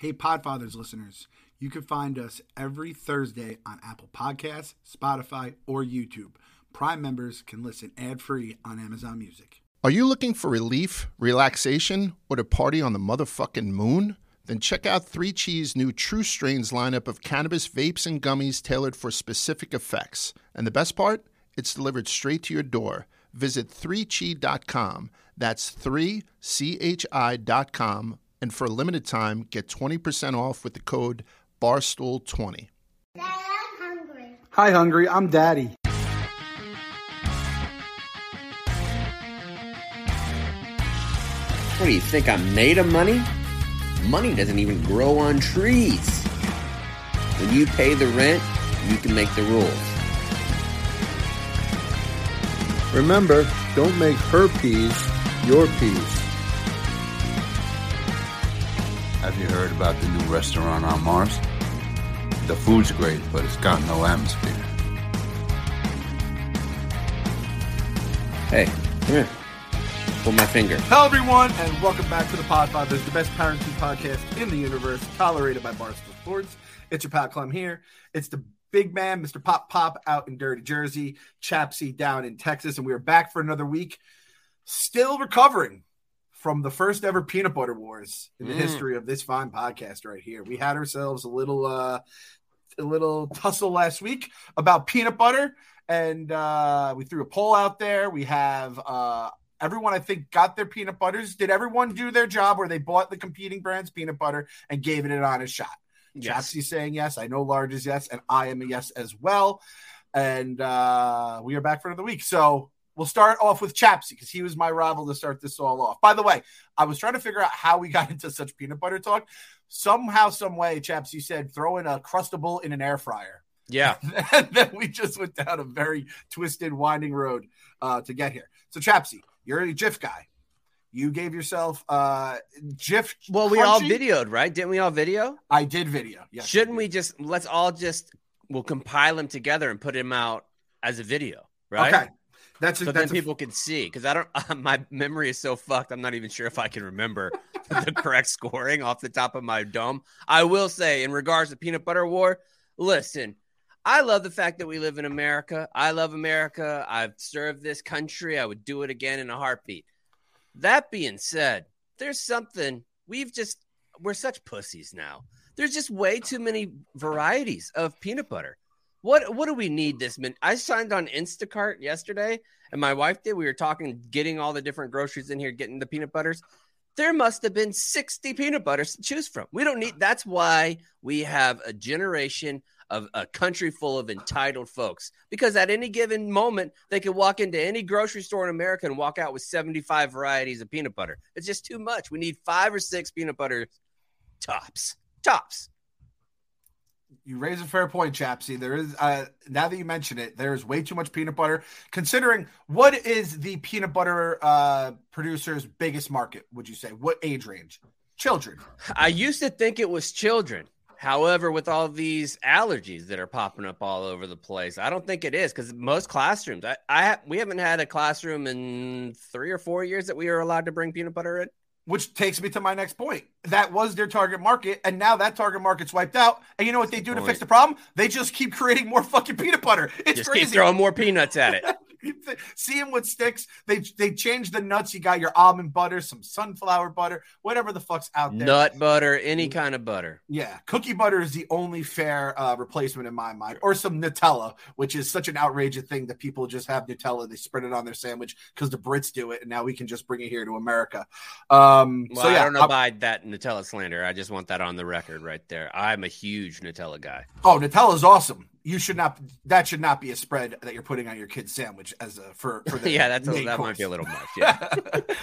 Hey, Podfathers listeners, you can find us every Thursday on Apple Podcasts, Spotify, or YouTube. Prime members can listen ad free on Amazon Music. Are you looking for relief, relaxation, or to party on the motherfucking moon? Then check out 3Chi's new True Strains lineup of cannabis vapes and gummies tailored for specific effects. And the best part? It's delivered straight to your door. Visit 3chi.com. That's 3chi.com. And for a limited time, get 20% off with the code BARSTOOL20. Dad, I'm hungry. Hi, Hungry. I'm Daddy. What do you think? I'm made of money? Money doesn't even grow on trees. When you pay the rent, you can make the rules. Remember, don't make her peas your peas. Have you heard about the new restaurant on Mars? The food's great, but it's got no atmosphere. Hey, come here. Pull my finger. Hello, everyone, and welcome back to the Podfathers, the best parenting podcast in the universe, tolerated by Barstool Sports. It's your pal Clem here. It's the big man, Mr. Pop Pop, out in dirty Jersey, Chapsy down in Texas, and we are back for another week. Still recovering from the first ever peanut butter wars in the Mm. history of this fine podcast right here. We had ourselves a little uh a little tussle last week about peanut butter and uh we threw a poll out there. We have uh everyone I think got their peanut butters. Did everyone do their job where they bought the competing brands peanut butter and gave it an honest shot? Yes. Chapsy's saying yes. I know Large is yes, and I am a yes as well. And uh, we are back for another week. So we'll start off with Chapsy because he was my rival to start this all off. By the way, I was trying to figure out how we got into such peanut butter talk. Somehow, some way, Chapsy said throw in a crustable in an air fryer. Yeah. and then we just went down a very twisted, winding road uh, to get here. So, Chapsy, you're a Jif guy. You gave yourself uh Jif. Well, we all videoed, right? Didn't we all video? I did video. Yes, Shouldn't we just let's all just we'll compile them together and put them out as a video, right? Okay, that's a, So that's then a- people can see because I don't. Uh, my memory is so fucked. I'm not even sure if I can remember the correct scoring off the top of my dome. I will say, in regards to peanut butter war, listen, I love the fact that we live in America. I love America. I've served this country. I would do it again in a heartbeat. That being said, there's something we've just we're such pussies now. There's just way too many varieties of peanut butter. What what do we need this? I signed on Instacart yesterday, and my wife did. We were talking, getting all the different groceries in here, getting the peanut butters. There must have been 60 peanut butters to choose from. We don't need that's why we have a generation of a country full of entitled folks. Because at any given moment, they could walk into any grocery store in America and walk out with 75 varieties of peanut butter. It's just too much. We need five or six peanut butter tops. Tops. You raise a fair point, Chapsy. There is uh now that you mention it, there is way too much peanut butter. Considering what is the peanut butter uh producer's biggest market, would you say? What age range? Children. I used to think it was children. However, with all these allergies that are popping up all over the place, I don't think it is because most classrooms, I, I we haven't had a classroom in three or four years that we are allowed to bring peanut butter in. Which takes me to my next point. That was their target market, and now that target market's wiped out. And you know what they do to fix the problem? They just keep creating more fucking peanut butter. It's Just crazy. keep throwing more peanuts at it. Seeing what sticks. They they changed the nuts. You got your almond butter, some sunflower butter, whatever the fuck's out there. Nut butter, any kind of butter. Yeah, cookie butter is the only fair uh, replacement in my mind, or some Nutella, which is such an outrageous thing that people just have Nutella. They spread it on their sandwich because the Brits do it, and now we can just bring it here to America. Um, Well, so yeah, I don't about that Nutella slander. I just want that on the record right there. I'm a huge Nutella guy. oh, Nutella's awesome. You should not. That should not be a spread that you're putting on your kid's sandwich as a for for the yeah, that's a, that course. might be a little much. Yeah.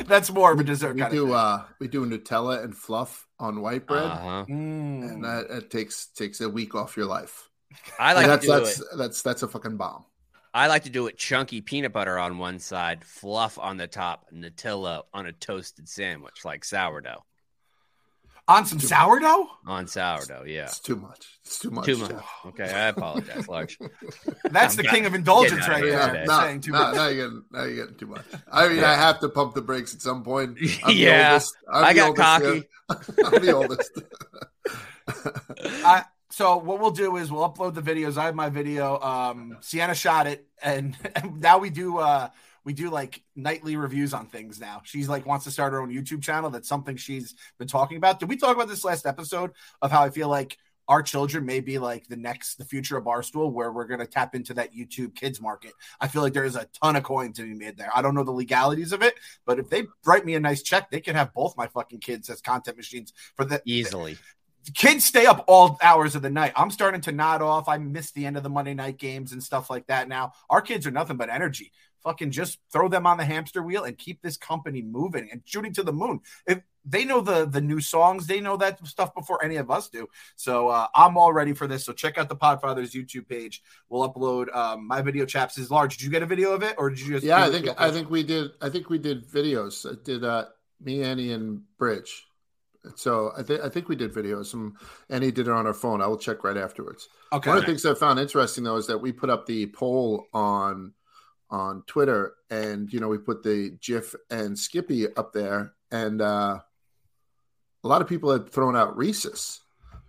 that's more of a dessert We kind do of thing. uh we do Nutella and fluff on white bread, Uh-huh. Mm. and that it takes takes a week off your life. I like that's to do that's it. that's that's a fucking bomb. I like to do it chunky peanut butter on one side, fluff on the top, Nutella on a toasted sandwich like sourdough on some sourdough. on sourdough. Yeah, It's too much. It's too much. too much. Jeff. Okay, I apologize, Large. That's I'm the got- king of indulgence right there. here Yeah, saying too no, much. now you're getting now you're getting too much. I mean, I have to pump the brakes at some point. I'm the Yeah, oldest. I'm I the got oldest cocky. I'm the oldest. So what we'll do is we'll upload the videos. I have my video. Um, Sienna shot it, and, and now we do uh we do like nightly reviews on things now. She's like wants to start her own YouTube channel. That's something she's been talking about. Did we talk about this last episode of how I feel like our children may be like the next the future of Barstool, where we're gonna tap into that YouTube kids market. I feel like there is a ton of coin to be made there. I don't know the legalities of it, but if they write me a nice check, they can have both my fucking kids as content machines for the Easily. kids stay up all hours of the night. I'm starting to nod off. I miss the end of the Monday night games and stuff like that now. Our kids are nothing but energy. Fucking just throw them on the hamster wheel and keep this company moving and shooting to the moon. If they know the the new songs, they know that stuff before any of us do. So uh, I'm all ready for this. So check out the Podfathers YouTube page. We'll upload um, my video. Chaps is large. Did you get a video of it, or did you just? Yeah, I think? I think we did. I think we did videos. I did uh, me, Annie, and Bridge. So I think I think we did videos. And Annie did it on her phone. I will check right afterwards. Okay. One of the things I found interesting though is that we put up the poll on on Twitter, and you know we put the Jif and Skippy up there, and uh, a lot of people had thrown out Reese's.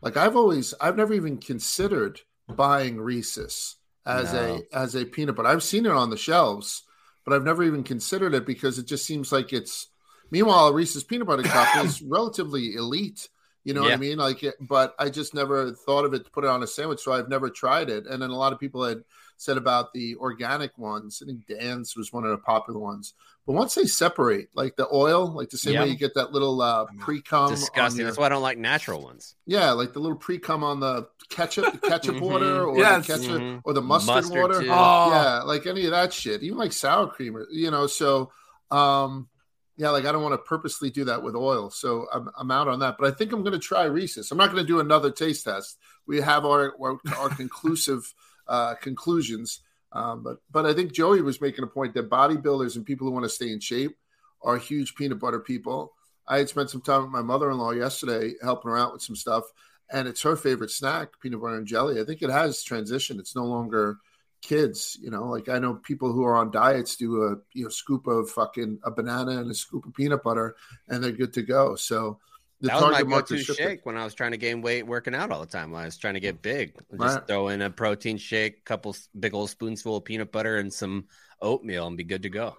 Like I've always, I've never even considered buying Reese's as No. a as a peanut butter. I've seen it on the shelves, but I've never even considered it because it just seems like it's. Meanwhile, a Reese's peanut butter cup is relatively elite. You know what I mean? Like, but I just never thought of it to put it on a sandwich, so I've never tried it. And then a lot of people had said about the organic ones. I think Dan's was one of the popular ones. But once they separate, like the oil, like the same Yeah. way you get that little uh, pre cum, Disgusting. That's why I don't like natural ones. yeah, like the little pre cum on the ketchup, the ketchup Mhm. water, or Yes. the ketchup, Mhm. or the mustard, Mustard, water. too. Oh. Yeah, like any of that shit, even like sour cream, or, you know. So, um, yeah, like I don't want to purposely do that with oil, so I'm, I'm out on that. But I think I'm going to try Reese's. I'm not going to do another taste test. We have our our, our conclusive uh, conclusions, um, but but I think Joey was making a point that bodybuilders and people who want to stay in shape are huge peanut butter people. I had spent some time with my mother-in-law yesterday, helping her out with some stuff, and it's her favorite snack, peanut butter and jelly. I think it has transitioned. It's no longer kids, you know. Like I know people who are on diets do a you know scoop of fucking a banana and a scoop of peanut butter, and they're good to go. So the that was my market go-to shifted. shake when I was trying to gain weight, working out all the time. When I was trying to get big, just Right. throw in a protein shake, couple big old spoonsful of peanut butter, and some oatmeal, and be good to go.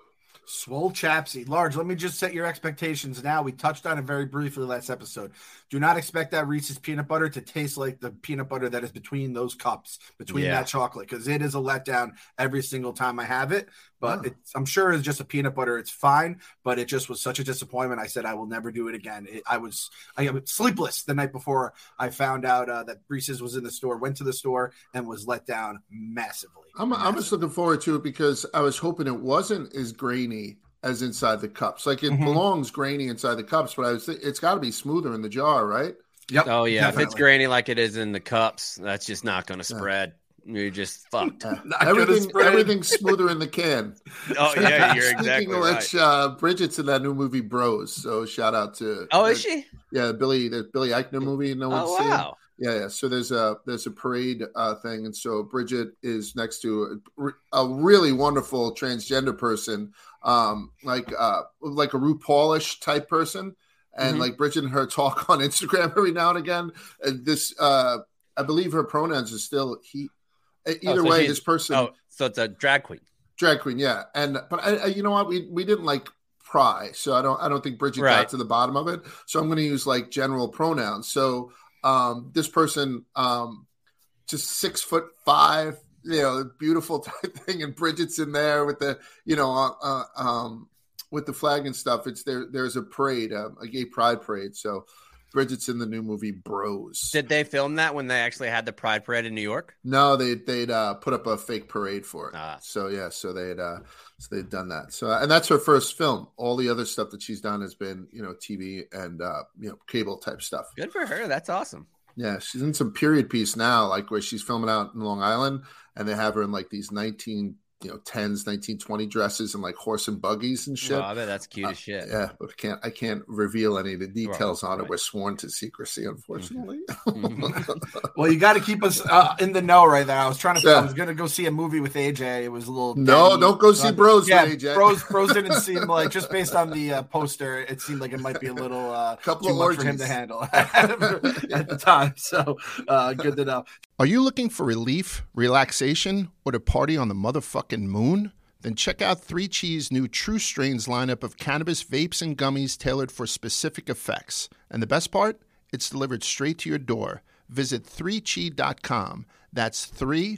Swole Chapsy. Large, let me just set your expectations now. We touched on it very briefly last episode. Do not expect that Reese's peanut butter to taste like the peanut butter that is between those cups, between Yeah. that chocolate, because it is a letdown every single time I have it. But Oh. it's, I'm sure it's just a peanut butter. It's fine, but it just was such a disappointment. I said I will never do it again. It, I was I was sleepless the night before I found out uh, that Reese's was in the store. Went to the store and was let down massively. I'm, I'm just looking forward to it because I was hoping it wasn't as grainy as inside the cups. Like it Mhm. belongs grainy inside the cups, but I was it's got to be smoother in the jar, right? Yep. Oh yeah, if it's grainy like it is in the cups, that's just not going to spread. You're just fucked. Yeah. Everything everything's smoother in the can. Oh yeah, you're Speaking exactly of right. which, uh, Bridget's in that new movie Bros. So shout out to Oh, is she? yeah Billy the Billy Eichner movie. No one's Oh seen. wow. Yeah, yeah. So there's a there's a parade uh, thing, and so Bridget is next to a, a really wonderful transgender person, um, like uh, like a RuPaulish type person, and Mhm. like Bridget and her talk on Instagram every now and again. And this, uh, I believe her pronouns are still he. Oh, Either so way, this person Oh, so it's a drag queen. drag queen, yeah. And but I, I you know what, we we didn't like pry, so I don't I don't think Bridget got to the bottom of it. So I'm going to use like general pronouns. So um this person um just six foot five, you know, beautiful type thing, and Bridget's in there with the you know uh, uh, um with the flag and stuff. It's there. There's a parade, uh, a gay pride parade. So. Bridget's in the new movie Bros. Did they film that when they actually had the Pride Parade in New York? No, they they'd uh, put up a fake parade for it. Ah. So yeah, so they'd uh, so they'd done that. So and that's her first film. All the other stuff that she's done has been you know TV and uh, you know cable type stuff. Good for her. That's awesome. Yeah, she's in some period piece now, like where she's filming out in Long Island, and they have her in like these you know 10s 1920 dresses and like horse and buggies and shit Oh, I bet that's cute Uh, as shit. yeah but i can't i can't reveal any of the details on it right. we're sworn to secrecy unfortunately Mhm. Well, you got to keep us uh, in the know right now. I was trying to. I was gonna go see a movie with AJ. It was a little. no denny. don't go see bros Yeah, AJ. bros. Bros didn't seem like just based on the uh, poster. It seemed like it might be a little uh, Couple too of much for him to handle at the time. So uh, good to know. Are you looking for relief, relaxation, or to party on the motherfucking moon? Then check out 3Chi's new True Strains lineup of cannabis vapes and gummies tailored for specific effects. And the best part? It's delivered straight to your door. Visit 3chi.com. That's 3chi.com.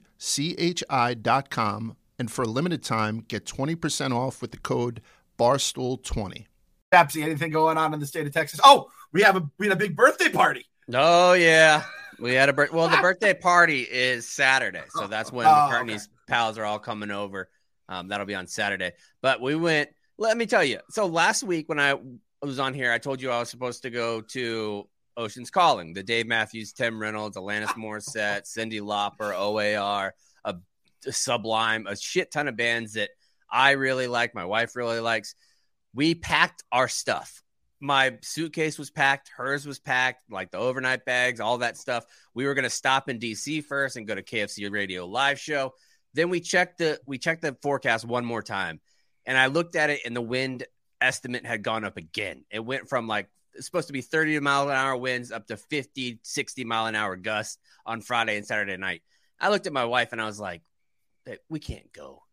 And for a limited time, get 20% off with the code BARSTOOL20. Chapsy, anything going on in the state of Texas? Oh, we have a we had a big birthday party. Oh yeah, we had a birth. Well, the birthday party is Saturday, so that's when Oh, McCartney's pals are all coming over. Um, that'll be on Saturday. But we went. Let me tell you. So last week when I was on here, I told you I was supposed to go to Ocean's Calling, the Dave Matthews, Tim Reynolds, Alanis Morissette, Cyndi Lauper, OAR, a, a Sublime, a shit ton of bands that I really like. My wife really likes. We packed our stuff my suitcase was packed, hers was packed, like the overnight bags, all that stuff. We were gonna stop in DC first and go to KFC Radio live show. Then we checked the we checked the forecast one more time, and I looked at it, and the wind estimate had gone up again. It went from like it's supposed to be 30 mile an hour winds up to 50, 60 mile an hour gusts on Friday and Saturday night. I looked at my wife and I was like, we can't go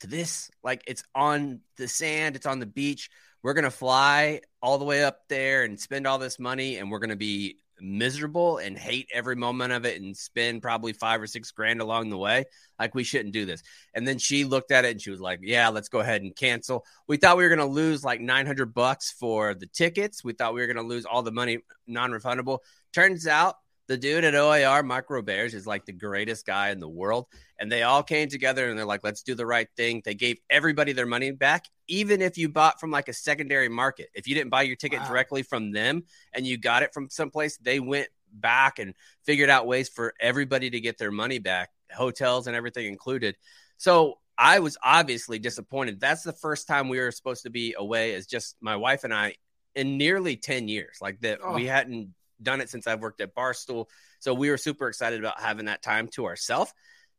to this. Like it's on the sand, it's on the beach. We're gonna fly all the way up there and spend all this money, and we're gonna be miserable and hate every moment of it and spend probably five or six grand along the way. Like we shouldn't do this. And then she looked at it and she was like, "Yeah, let's go ahead and cancel." We thought we were gonna lose like nine hundred bucks for the tickets. We thought we were gonna lose all the money non-refundable. Turns out the dude at OAR, Marc Roberge, is like the greatest guy in the world. And they all came together and they're like, let's do the right thing. They gave everybody their money back, even if you bought from like a secondary market. If you didn't buy your ticket Wow. directly from them and you got it from someplace, they went back and figured out ways for everybody to get their money back, hotels and everything included. So I was obviously disappointed. That's the first time we were supposed to be away as just my wife and I in nearly 10 years. Like that Oh. we hadn't done it since I've worked at Barstool. So we were super excited about having that time to ourselves.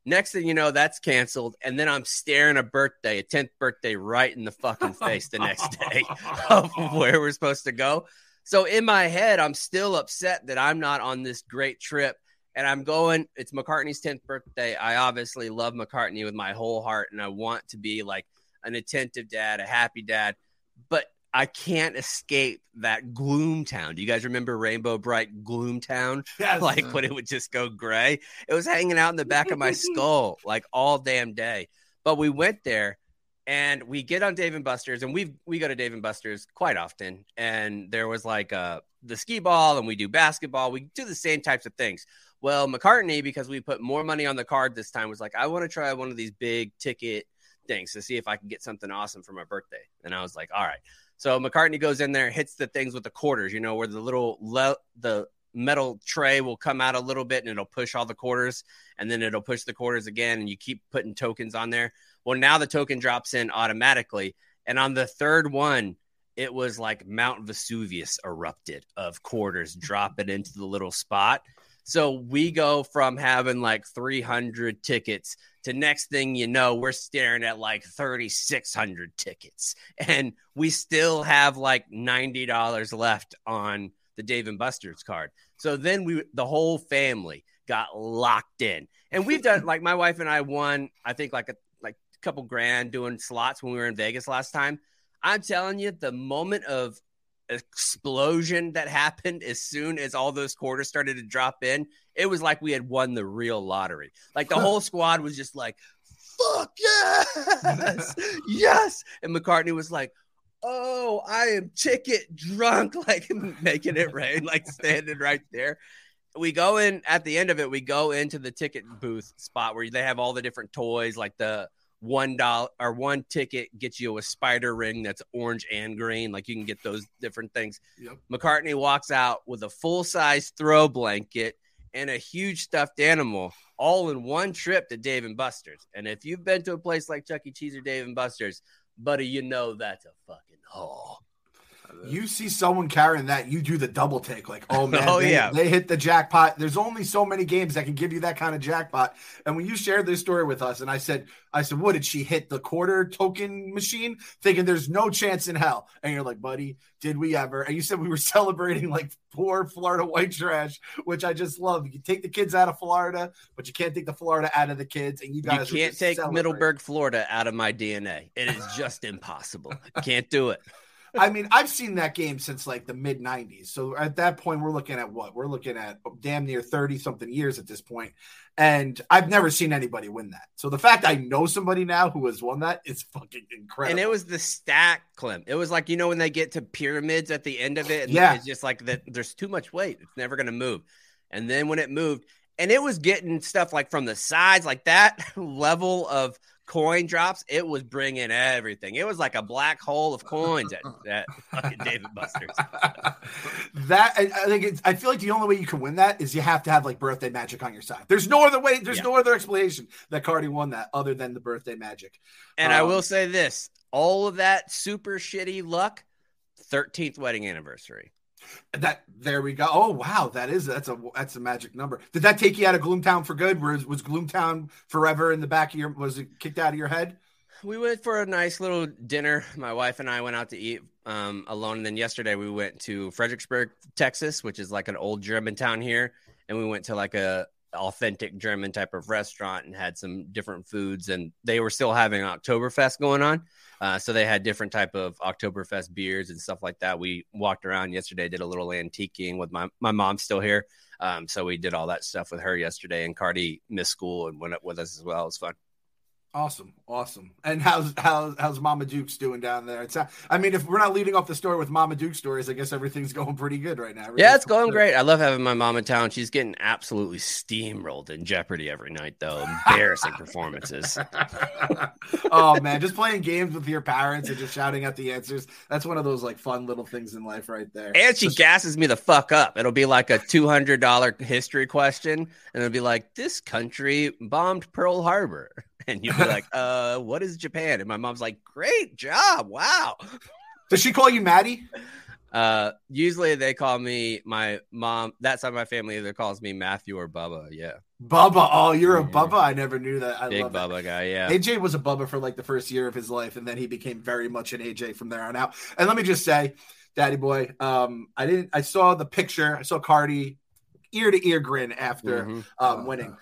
Next thing you know, that's canceled. And then I'm staring a birthday, a 10th birthday, right in the fucking face the next day of where we're supposed to go. So in my head, I'm still upset that I'm not on this great trip. And I'm going, it's McCartney's 10th birthday. I obviously love McCartney with my whole heart. And I want to be like an attentive dad, a happy dad. But I can't escape that gloom town. Do you guys remember Rainbow Brite Gloom Town? Yes. like when it would just go gray. It was hanging out in the back of my skull like all damn day. But we went there and we get on Dave and Buster's and we we go to Dave and Buster's quite often. And there was like uh the Skee-Ball and we do basketball. We do the same types of things. Well, McCartney, because we put more money on the card this time, was like, I want to try one of these big ticket things to see if I can get something awesome for my birthday. And I was like, all right. So McCartney goes in there, hits the things with the quarters, you know, where the little le- the metal tray will come out a little bit and it'll push all the quarters and then it'll push the quarters again and you keep putting tokens on there. Well, now the token drops in automatically. And on the third one, it was like Mount Vesuvius erupted of quarters dropping into the little spot. So we go from having like 300 tickets to next thing you know, we're staring at like 3,600 tickets. And we still have like $90 left on the Dave and Buster's card. So then we, the whole family got locked in. And we've done like my wife and I won, I think like a like a couple grand doing slots when we were in Vegas last time. I'm telling you, the moment of explosion that happened as soon as all those quarters started to drop in, it was like we had won the real lottery. Like the whole squad was just like, fuck yes, yes. And McCartney was like, oh, I am ticket drunk, like making it rain, like standing right there. We go in at the end of it, we go into the ticket booth spot where they have all the different toys, like the one dollar or one ticket gets you a spider ring that's orange and green. Like you can get those different things. Yep. McCartney walks out with a full size throw blanket and a huge stuffed animal. all in one trip to Dave and Buster's. And if you've been to a place like Chuck E. Cheese or Dave and Buster's, buddy, you know that's a fucking haul. You see someone carrying that, you do the double take, like, oh man, Oh, they, yeah. they hit the jackpot. There's only so many games that can give you that kind of jackpot. And when you shared this story with us, and I said, I said, what did she hit the quarter token machine? Thinking there's no chance in hell. And you're like, buddy, did we ever? And you said we were celebrating like poor Florida white trash, which I just love. You take the kids out of Florida, but you can't take the Florida out of the kids. And you You guys were can't take. Middleburg, Florida out of my DNA. It is just impossible. Can't do it. I mean, I've seen that game since like the mid 90s. So at that point, we're looking at what? We're looking at damn near 30 something years at this point. And I've never seen anybody win that. So the fact I know somebody now who has won that is fucking incredible. And it was the stack, Clem. It was like you know when they get to pyramids at the end of it, and Yeah. it's just like that. There's too much weight; it's never going to move. And then when it moved, and it was getting stuff like from the sides, like that level of coin drops, it was bringing everything. It was like a black hole of coins at, at fucking Dave and Buster's. that I, I think it's, I feel like the only way you can win that is you have to have like birthday magic on your side. There's no other way. There's Yeah. no other explanation that Cardi won that other than the birthday magic. And I Um, will say this: all of that super shitty luck, 13th wedding anniversary. That there we go. Oh wow, that is that's a that's a magic number. Did that take you out of Gloomtown for good? Was was Gloomtown forever in the back of your? Was it kicked out of your head? We went for a nice little dinner. My wife and I went out to eat um, alone. And then yesterday we went to Fredericksburg, Texas, which is like an old German town here. And we went to like a authentic German type of restaurant and had some different foods. And they were still having Oktoberfest going on. Uh, so they had different type of Oktoberfest beers and stuff like that. We walked around yesterday, did a little antiquing with my, my mom's still here. Um, so we did all that stuff with her yesterday and Cardi missed school and went up with us as well. It was fun. Awesome, awesome. And how's how's how's Mama Duke's doing down there? It's I mean, if we're not leading off the story with Mama Duke stories, I guess everything's going pretty good right now. Yeah, it's going good. great. I love having my mom in town. She's getting absolutely steamrolled in Jeopardy every night, though. Embarrassing performances. oh man, just playing games with your parents and just shouting out the answers. That's one of those like fun little things in life right there. And she gasses me the fuck up. It'll be like a $200 history question, and it'll be like, This country bombed Pearl Harbor. And you'll be like, Uh, what is Japan? And my mom's like, Great job. Wow. Does she call you Maddie? Uh, usually they call me my mom. That side of my family either calls me Matthew or Bubba. Yeah. Bubba. Oh, you're a Mhm. Bubba. I never knew that. I Big love that. Bubba guy. Yeah. AJ was a Bubba for like the first year of his life, and then he became very much an AJ from there on out. And let me just say, Daddy boy, um, I didn't. I saw the picture. I saw Cardi ear to ear grin after Mhm. um, winning.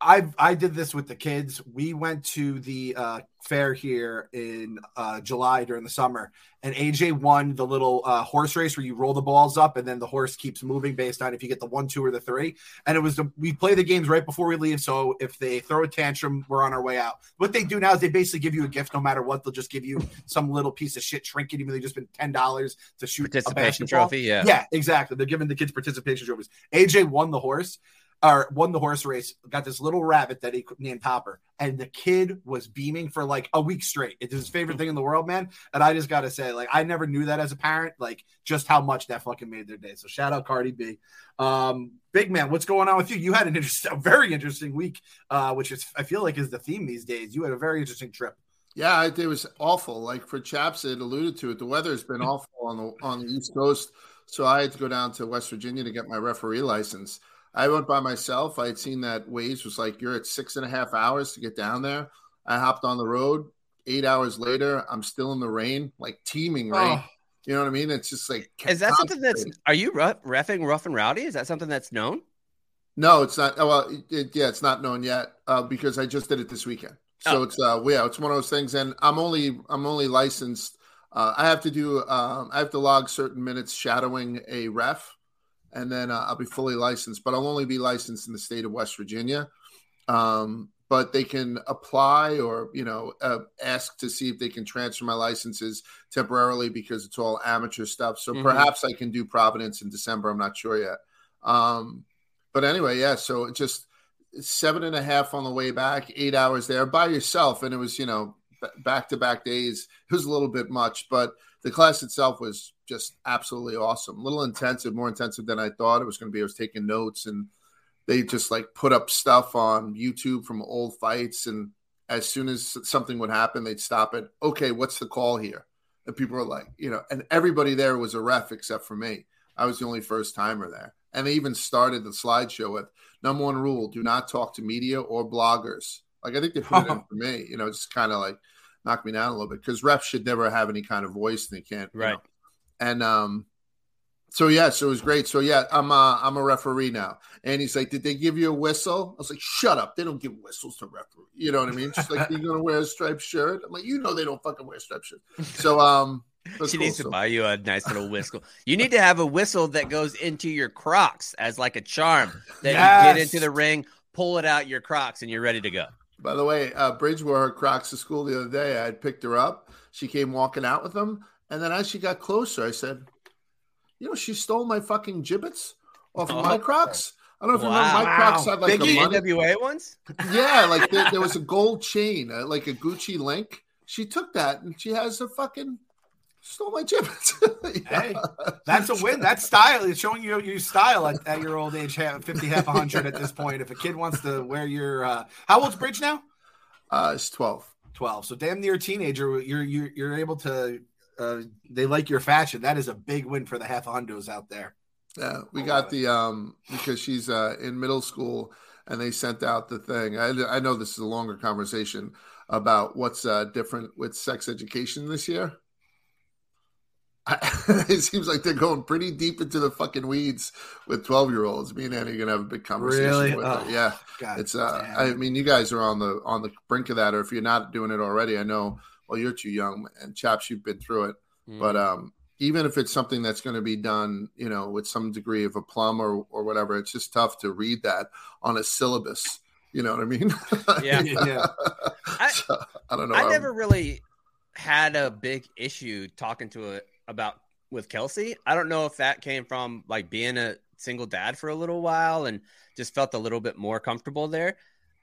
I I did this with the kids. We went to the uh, fair here in uh, July during the summer, and AJ won the little uh, horse race where you roll the balls up, and then the horse keeps moving based on if you get the one, two, or the three. And it was the, we play the games right before we leave, so if they throw a tantrum, we're on our way out. What they do now is they basically give you a gift no matter what. They'll just give you some little piece of shit trinket, even though they just spent ten dollars to shoot a Participation trophy. Yeah. Yeah, exactly. They're giving the kids participation trophies. AJ won the horse, or won the horse race. Got this little rabbit that he named Topper, and the kid was beaming for like a week straight. It's his favorite thing in the world, man. And I just got to say, like, I never knew that as a parent, like just how much that fucking made their day. So shout out Cardi B. Um, big man, what's going on with you? You had an interesting, a very interesting week, uh, which is I feel like is the theme these days. You had a very interesting trip. Yeah, it, it was awful. Like for Chaps, it alluded to it. The weather has been awful on the on the East Coast, so I had to go down to West Virginia to get my referee license. I went by myself. I had seen that Waze was like you're at six and a half hours to get down there. I hopped on the road. Eight hours later, I'm still in the rain, like teeming rain. Oh, You know what I mean? It's just like Is that something that's? Are you rough, refing rough and rowdy? Is that something that's known? No, it's not. oh, Well, it, it- yeah, it's not known yet uh, because I just did it this weekend. So Oh. it's uh, yeah, it's one of those things, and I'm only I'm only licensed. Uh, I have to do um, I have to log certain minutes shadowing a ref, and then uh, I'll be fully licensed. But I'll only be licensed in the state of West Virginia. Um, but they can apply or you know uh, ask to see if they can transfer my licenses temporarily because it's all amateur stuff. So Mhm. perhaps I can do Providence in December. I'm not sure yet. Um, but anyway, yeah. So just seven and a half on the way back, eight hours there by yourself, and it was you know back to back days. It was a little bit much, but the class itself was just absolutely awesome. A little intensive, more intensive than I thought it was going to be. I was taking notes and they just like put up stuff on YouTube from old fights, and as soon as something would happen, they'd stop it. Okay, what's the call here? And people were like, you know, and everybody there was a ref except for me. I was the only first timer there. And they even started the slideshow with number one rule do not talk to media or bloggers. Like, I think they put it in oh. for me, you know, just kind of like knock me down a little bit because refs should never have any kind of voice. and They can't, you Right. know. And, um, so yeah, so it was great. So yeah, I'm uh, I'm a referee now, and he's like, "Did they give you a whistle?" I was like, "Shut up! They don't give whistles to referee." You know what I mean? Just like you're gonna wear a striped shirt. I'm like, you know, they don't fucking wear striped shirts. So um, she cool. needs to So- buy you a nice little whistle. You need to have a whistle that goes into your Crocs as like a charm that you get into the ring, pull it out your Crocs, and you're ready to go. By the way, uh, Bridge wore her Crocs to school the other day. I had picked her up. She came walking out with them, and then as she got closer, I said, "You know, she stole my fucking Jibbitz off of my Crocs." I don't know if you remember. My Crocs had like Biggie a money. NWA ones? Yeah, like there, there was a gold chain, uh, like a Gucci link. She took that and she has a fucking stole my Jibbitz. Yeah. Hey, That's a win. That's style. It's showing you your style at, at your old age, half, 50, half a hundred at this point. If a kid wants to wear your, uh, how old's Bridge now? Uh, it's twelve. 12. So damn near teenager. You're, you're, you're able to, uh, they like your fashion. That is a big win for the half hundos out there. Yeah, we got the um because she's uh in middle school and they sent out the thing. I I know this is a longer conversation about what's uh different with sex education this year. I, it seems like they're going pretty deep into the fucking weeds with 12 year olds. Me and Annie are gonna have a big conversation Really? with Oh, her. Yeah. God, It's uh. I mean you guys are on the on the brink of that, or if you're not doing it already, I know well you're too young and chaps you've been through it. But um even if it's something that's going to be done, you know, with some degree of a plum or or whatever, it's just tough to read that on a syllabus. You know what I mean? Yeah. Yeah. I, I don't know. I how- never really had a big issue talking to it about with Kelsey. I don't know if that came from like being a single dad for a little while and just felt a little bit more comfortable there.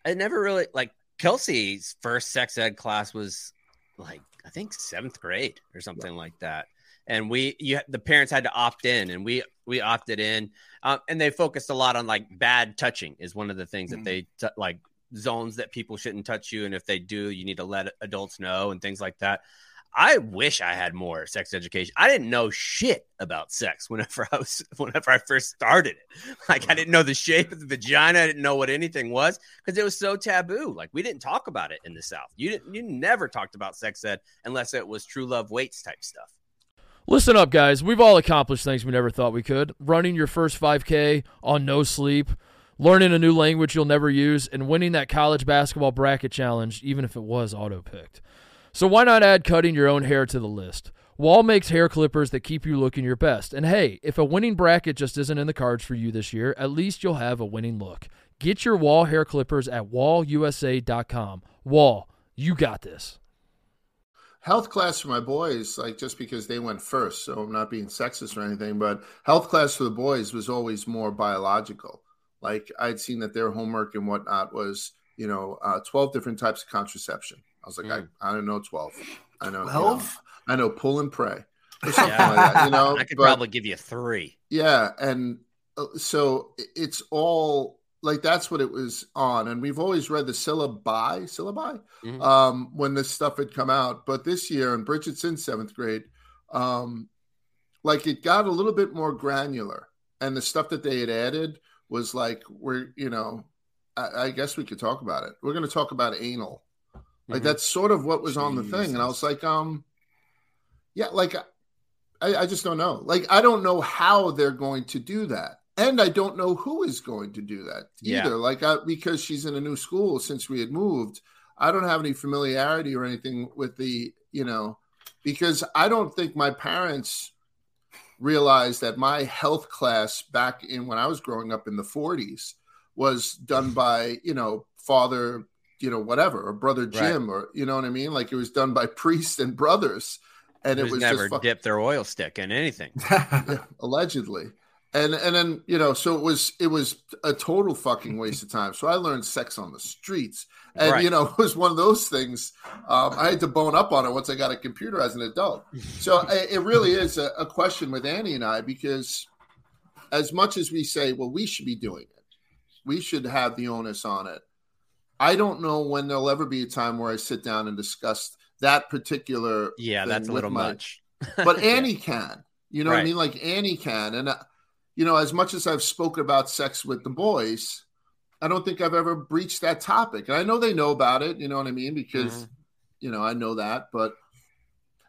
I never really like Kelsey's first sex ed class was like I think seventh grade or something like that. And we, you, the parents had to opt in, and we we opted in, um, and they focused a lot on like bad touching is one of the things Mhm. that they t- like zones that people shouldn't touch you, and if they do, you need to let adults know and things like that. I wish I had more sex education. I didn't know shit about sex whenever I was whenever I first started it. Like I didn't know the shape of the vagina. I didn't know what anything was because it was so taboo. Like we didn't talk about it in the South. You didn't. You never talked about sex ed unless it was true love waits type stuff. Listen up, guys. We've all accomplished things we never thought we could. Running your first 5K on no sleep, learning a new language you'll never use, and winning that college basketball bracket challenge, even if it was auto picked. So why not add cutting your own hair to the list? Wahl makes hair clippers that keep you looking your best. And hey, if a winning bracket just isn't in the cards for you this year, at least you'll have a winning look. Get your Wahl hair clippers at wahlusa.com. Wahl, you got this. health class for my boys, like just because they went first, so I'm not being sexist or anything, but health class for the boys was always more biological. Like I'd seen that their homework and whatnot was, you know, uh, 12 different types of contraception. I was like, Mm. I, I don't know 12. I know 12? You know, I know pull and pray or something Yeah. like that, you know. I could but- probably give you three. yeah, and uh, so it's all like that's what it was on, and we've always read the syllabi, syllabi, Mhm. um, when this stuff had come out. But this year, and Bridget's in seventh grade, um, like it got a little bit more granular, and the stuff that they had added was like we're, you know, I, I guess we could talk about it. We're going to talk about anal, like Mhm. that's sort of what was on the thing, and I was like, um, yeah, like I, I just don't know. Like, I don't know how they're going to do that. And I don't know who is going to do that Yeah. either. Like, I, because she's in a new school since we had moved, I don't have any familiarity or anything with the, you know, because I don't think my parents realized that my health class back in when I was growing up in the 40s was done by, you know, father, you know, whatever, or brother Right. Jim, or, you know what I mean? Like, it was done by priests and brothers. And it was never just fuck- dipped their oil stick in anything. allegedly and and then you know so it was it was a total fucking waste of time so i learned sex on the streets and Right. you know it was one of those things um, i had to bone up on it once i got a computer as an adult so i- it really is a, a question with annie and i because as much as we say well we should be doing it we should have the onus on it. I don't know when there'll ever be a time where I sit down and discuss that particular. Yeah, that's a little my- much. But Annie can, you know what I mean? Like Annie can, and uh, you know, as much as I've spoken about sex with the boys, I don't think I've ever breached that topic. And I know they know about it. You know what I mean? Because Mhm. you know I know that, but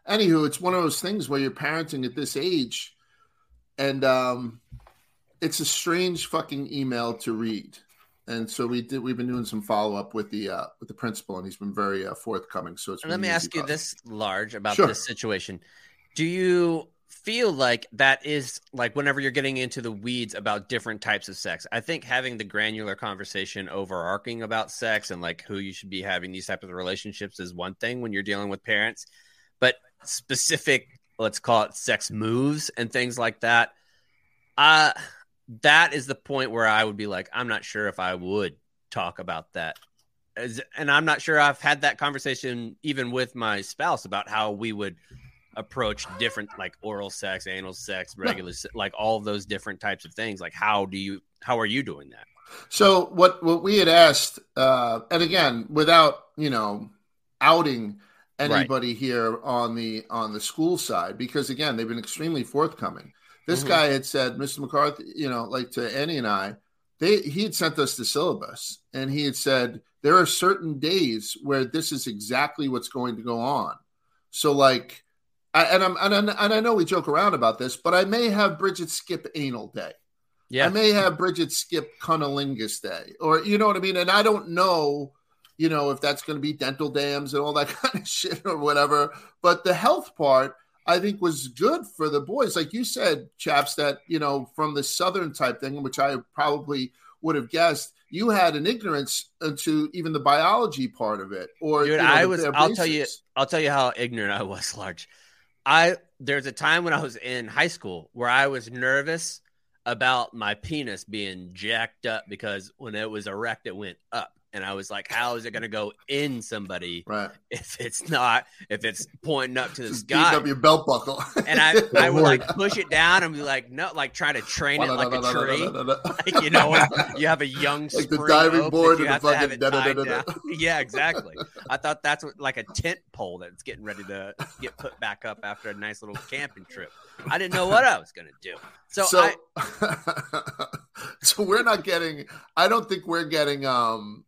anywho, it's one of those things where you're parenting at this age, and um, it's a strange fucking email to read. And so we did. We've been doing some follow up with the uh, with the principal, and he's been very uh, forthcoming. So it's let me ask you process. this, Large, about Sure. this situation. Do you feel like that is like whenever you're getting into the weeds about different types of sex? I think having the granular conversation overarching about sex and like who you should be having these types of relationships is one thing when you're dealing with parents, but specific, let's call it sex moves and things like that. Uh that is the point where I would be like, I'm not sure if I would talk about that as, and I'm not sure I've had that conversation even with my spouse about how we would approach different like oral sex, anal sex, regular se- like all of those different types of things. Like how do you how are you doing that? So what what we had asked, uh, and again, without you know outing anybody here on the on the school side, because again, they've been extremely forthcoming. This Mhm. guy had said, Mr. McCarthy, you know, like to Annie and I, they he had sent us the syllabus, and he had said there are certain days where this is exactly what's going to go on. So like. I, and I'm and, I- and I know we joke around about this, but I may have Bridget skip anal day. Yeah. I may have Bridget skip cunnilingus day, or you know what I mean. And I don't know, you know, if that's going to be dental dams and all that kind of shit or whatever. But the health part, I think, was good for the boys. Like you said, chaps, that you know, from the southern type thing, which I probably would have guessed, you had an ignorance into even the biology part of it. Or Dude, you know, I was, I'll tell you- I'll tell you how ignorant I was, Large. I there's a time when I was in high school where I was nervous about my penis being jacked up because when it was erect, it went up. And I was like, how is it going to go in somebody Right. if it's not, if it's pointing up to the Just sky? up your belt buckle. and I, I would like push it down and be like, no, like try to train it like a tree. Like, you know, you have a young Like the diving board and the to fucking. Yeah, exactly. I thought that's what like a tent pole that's getting ready to get put back up after a nice little camping trip. I didn't know what I was gonna do. So, so I, so we're not getting i don't think we're getting um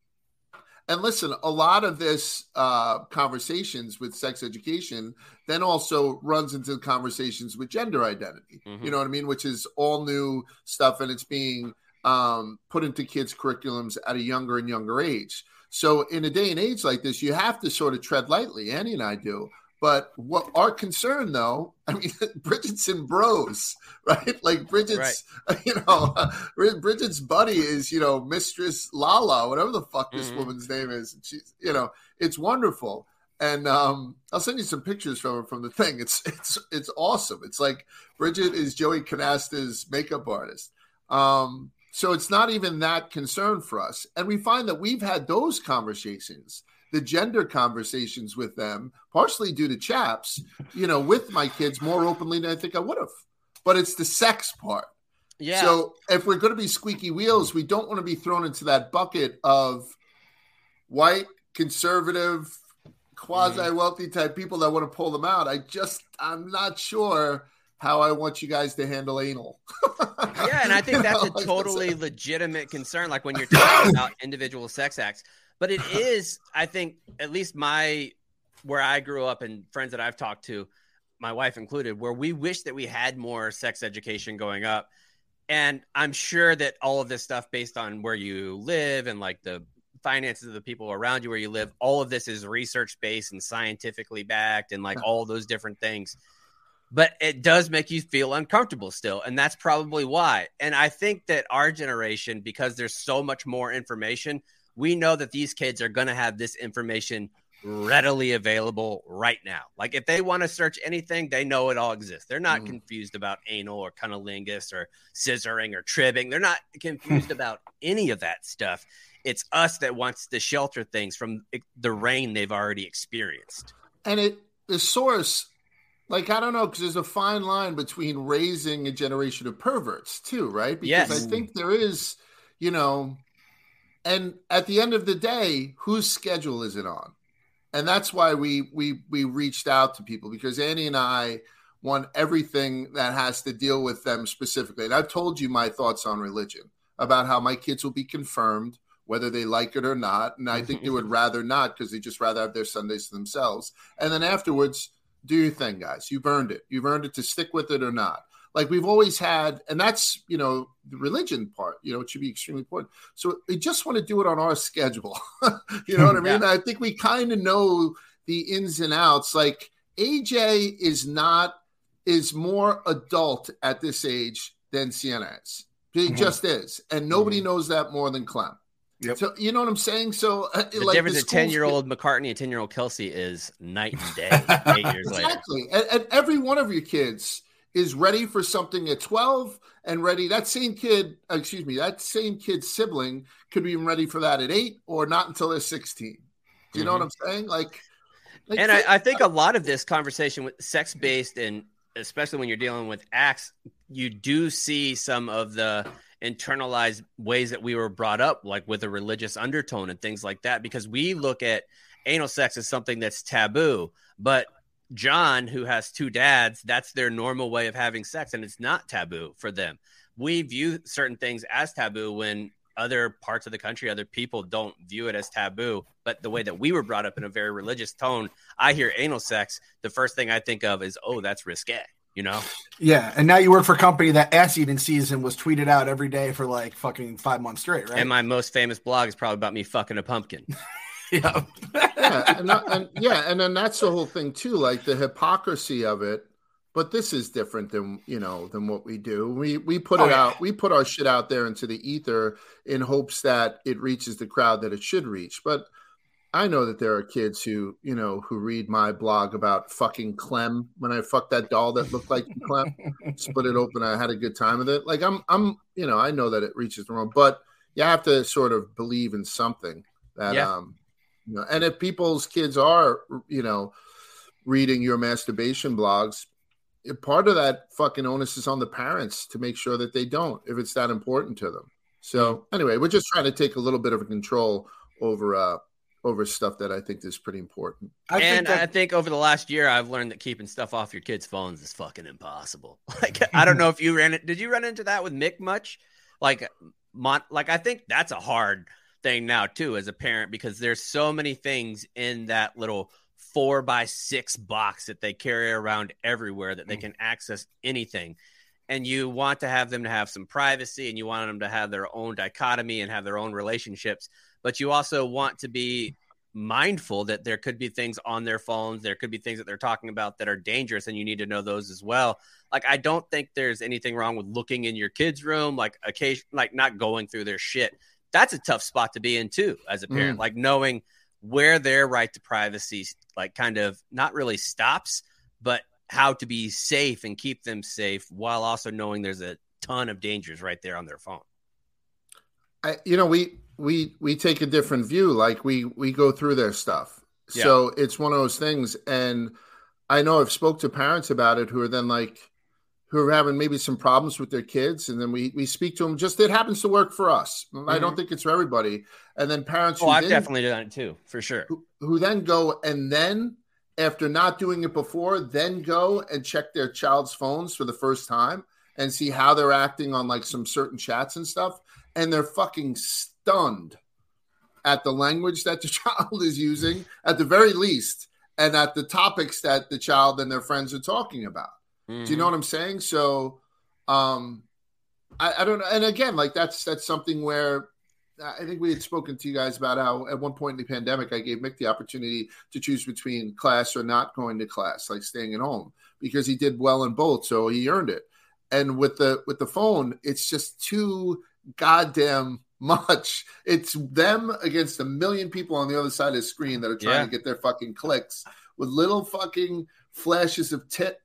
and listen a lot of this uh conversations with sex education then also runs into conversations with gender identity. Mhm. you know what i mean? Which is all new stuff and it's being um put into kids curriculums at a younger and younger age. So in a day and age like this you have to sort of tread lightly. Annie and i do but what our concern though i mean bridget's in bros right like bridget's you know, Bridget's buddy is, you know, Mistress Lala, whatever the fuck this Mhm. woman's name is. She's, you know, it's wonderful. And um, I'll send you some pictures from her from the thing. It's it's it's awesome. It's like Bridget is Joey Canasta's makeup artist. Um, so it's not even that concern for us. And we find that we've had those conversations, the gender conversations with them, partially due to chaps, you know, with my kids more openly than I think I would have. But it's the sex part. yeah, So if we're going to be squeaky wheels, we don't want to be thrown into that bucket of white, conservative, quasi mm-hmm. wealthy type people that want to pull them out. I just, I'm not sure how I want you guys to handle anal. yeah, and I think that's a totally legitimate concern. Like when you're talking about individual sex acts, but it is, I think, at least my where I grew up and friends that I've talked to, my wife included, where we wish that we had more sex education going up. And I'm sure that all of this stuff, based on where you live and like the finances of the people around you where you live, all of this is research based and scientifically backed and like all those different things. But it does make you feel uncomfortable still and that's probably why. And i think that our generation because there's so much more information we know that these kids are going to have this information readily available right now like if they want to search anything they know it all exists they're not Mm. confused about anal or cunnilingus or scissoring or tribbing they're not confused about any of that stuff it's us that wants to shelter things from the rain they've already experienced and it, the source, like, I don't know, because there's a fine line between raising a generation of perverts, too, right? Because Yes. I think there is, you know, and at the end of the day, whose schedule is it on? And that's why we we we reached out to people because Annie and I want everything that has to deal with them specifically. And I've told you my thoughts on religion about how my kids will be confirmed whether they like it or not. And I think they would rather not because they just rather have their Sundays to themselves. And then afterwards, do your thing, guys. You've earned it. You've earned it to stick with it or not. Like we've always had, and that's you know the religion part. You know, it should be extremely important. So we just want to do it on our schedule. you know what I mean? I think we kind of know the ins and outs. Like AJ is not is more adult at this age than Sienna is. He Mhm. just is, and nobody knows that more than Clem. Yep. So you know what I'm saying? So uh, The like difference the ten year old McCartney and ten year old Kelsey is night and day. eight years later. Exactly. And, and every one of your kids is ready for something at 12 and ready. That same kid, uh, excuse me, that same kid's sibling could be ready for that at eight or not until they're 16. Do you know what I'm saying? Like, like and I, I think a lot of this conversation with sex based and especially when you're dealing with acts, you do see some of the internalized ways that we were brought up, like with a religious undertone and things like that, because we look at anal sex as something that's taboo. But John, who has two dads, that's their normal way of having sex, and it's not taboo for them. We view certain things as taboo when other parts of the country, other people don't view it as taboo. But the way that we were brought up in a very religious tone, I hear anal sex. The first thing I think of is, oh, that's risque, you know? Yeah, and now you work for a company that ass eating season was tweeted out every day for like fucking five months straight, right? And my most famous blog is probably about me fucking a pumpkin. yeah. yeah, and, that- and yeah, and then that's the whole thing too, like the hypocrisy of it. But this is different than you know than what we do. We we put Oh, it yeah. out, we put our shit out there into the ether in hopes that it reaches the crowd that it should reach. But I know that there are kids who you know who read my blog about fucking Clem when I fucked that doll that looked like Clem, split it open. I had a good time with it. Like I'm I'm you know I know that it reaches the wrong, but you have to sort of believe in something that Yeah. um you know, and if people's kids are, you know, reading your masturbation blogs, part of that fucking onus is on the parents to make sure that they don't, if it's that important to them. So anyway, we're just trying to take a little bit of a control over uh over stuff that I think is pretty important. I think and I think over the last year, I've learned that keeping stuff off your kids' phones is fucking impossible. Like, I don't know if you ran it. Did you run into that with Mick much? Like, mon- like I think that's a hard thing now too as a parent because there's so many things in that little four by six box that they carry around everywhere that they mm. can access anything. And you want to have them to have some privacy and you want them to have their own dichotomy and have their own relationships, but you also want to be mindful that there could be things on their phones there could be things that they're talking about that are dangerous and you need to know those as well. Like i don't think there's anything wrong with looking in your kids room like occasion like not going through their shit that's a tough spot to be in too as a mm. parent like knowing where their right to privacy like kind of not really stops but how to be safe and keep them safe while also knowing there's a ton of dangers right there on their phone I, you know, we we we take a different view. Like we we go through their stuff. So it's one of those things. And I know I've spoke to parents about it who are then like who are having maybe some problems with their kids, and then we we speak to them. Just it happens to work for us. I don't mm-hmm. think it's for everybody. And then parents oh who i've then- definitely done it too for sure who, who then go and then after not doing it before, then go and check their child's phones for the first time and see how they're acting on like some certain chats and stuff. And they're fucking stunned at the language that the child is using, at the very least, and at the topics that the child and their friends are talking about. Do you know what I'm saying? So, um, I, I don't know. And again, like that's that's something where I think we had spoken to you guys about how at one point in the pandemic, I gave Mick the opportunity to choose between class or not going to class, like staying at home, because he did well in both, so he earned it. And with the with the phone, it's just too goddamn much. It's them against a million people on the other side of the screen that are trying Yeah. to get their fucking clicks with little fucking flashes of tit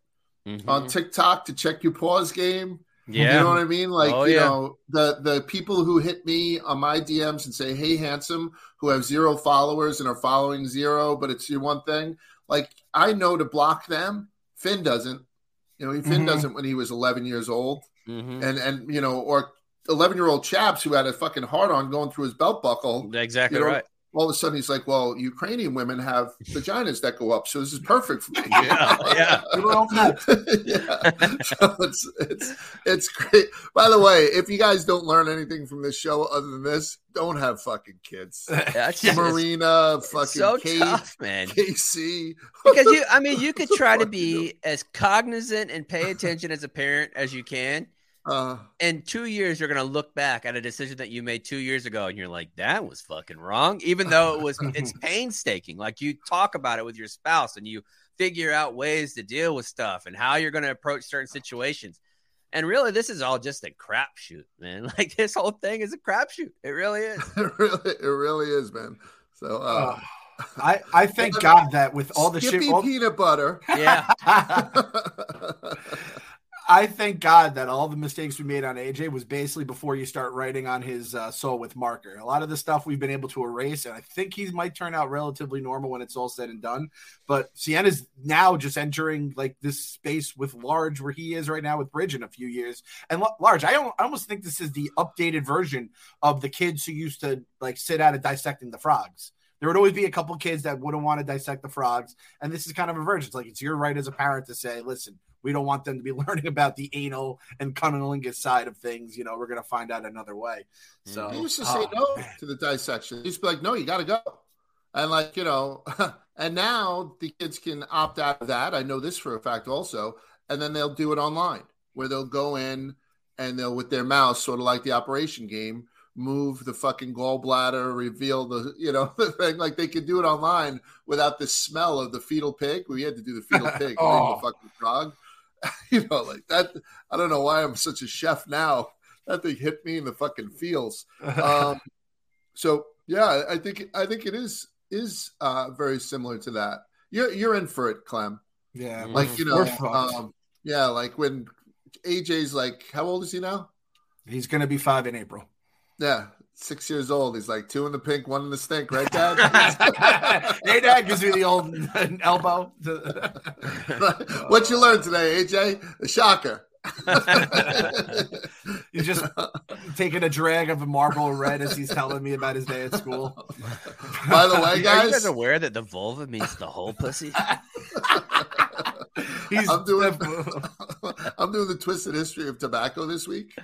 Mhm. on TikTok to check your pause game. yeah You know what I mean? Like, Oh, you yeah. know, the the people who hit me on my DMs and say, "Hey, handsome," who have zero followers and are following zero, but it's your one thing. Like, I know to block them. Finn doesn't. You know, Finn Mhm. doesn't when he was 11 years old, Mhm. and and you know, or eleven year old chaps who had a fucking hard on going through his belt buckle. Exactly You know, right. All of a sudden, he's like, "Well, Ukrainian women have vaginas that go up, so this is perfect for me." Yeah, yeah. People don't yeah. So it's it's it's great. By the way, if you guys don't learn anything from this show other than this, don't have fucking kids. That's Yeah. just Marina, fucking so Kate, tough, man. Casey. Because you, I mean, you could try to fuck you be as cognizant and pay attention as a parent as you can. Uh, In two years, you're gonna look back at a decision that you made two years ago, and you're like, "That was fucking wrong." Even though it was, it's painstaking. Like you talk about it with your spouse, and you figure out ways to deal with stuff and how you're gonna approach certain situations. And really, this is all just a crapshoot, man. Like this whole thing is a crapshoot. It really is. it really, it really is, man. So, uh, I, I thank God that with all the Skippy shit, all- peanut butter. Yeah. I thank God that all the mistakes we made on AJ was basically before you start writing on his uh, soul with marker. A lot of the stuff we've been able to erase, and I think he might turn out relatively normal when it's all said and done. But Sienna's now just entering like this space with Large, where he is right now with Bridge in a few years. And Large, I, don't, I almost think this is the updated version of the kids who used to like sit out of dissecting the frogs. There would always be a couple kids that wouldn't want to dissect the frogs, and this is kind of a version. It's like it's your right as a parent to say, "Listen, we don't want them to be learning about the anal and cunnilingus side of things. You know, we're going to find out another way." So He used to uh, say oh, no to the dissection. He used to be like, "No, you got to go," and like you know, and now the kids can opt out of that. I know this for a fact also, and then they'll do it online where they'll go in and they'll with their mouse, sort of like the operation game, move the fucking gallbladder, reveal the you know the thing. Like they could do it online without the smell of the fetal pig. We had to do the fetal pig, Oh. the fucking frog. you know, like that. I don't know why I'm such a chef now. That thing hit me in the fucking feels. Um, so yeah, I think I think it is is uh, very similar to that. You're you're in for it, Clem. yeah, Like you know, um, yeah, like when AJ's like, how old is he now? he's going to be five in April. Yeah, six years old. He's like two in the pink, one in the stink, right, Dad? hey, Dad gives me the old elbow. what you learned today, AJ? The shocker. He's just taking a drag of a Marlboro Red as he's telling me about his day at school. By the way, Are you guys, guys aware that the vulva means the whole pussy? He's I'm doing I'm doing the twisted history of tobacco this week.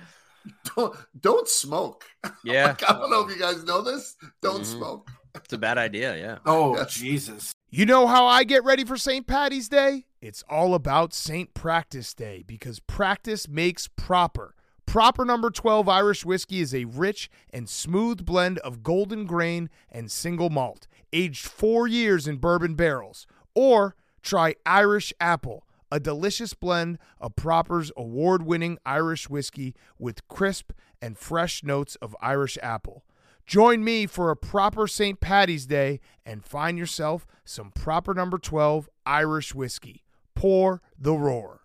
Don't don't smoke. Yeah, Like, I don't know if you guys know this. Don't Mhm. smoke. it's a bad idea. Yeah. Oh Yes. Jesus! You know how I get ready for St. Patty's Day? It's all about St. Practice Day because practice makes proper. Proper number 12 Irish whiskey is a rich and smooth blend of golden grain and single malt, aged four years in bourbon barrels. Or try Irish Apple, a delicious blend of Proper's award winning Irish whiskey with crisp and fresh notes of Irish apple. Join me for a proper St. Patty's Day and find yourself some proper number 12 Irish whiskey. Pour the roar.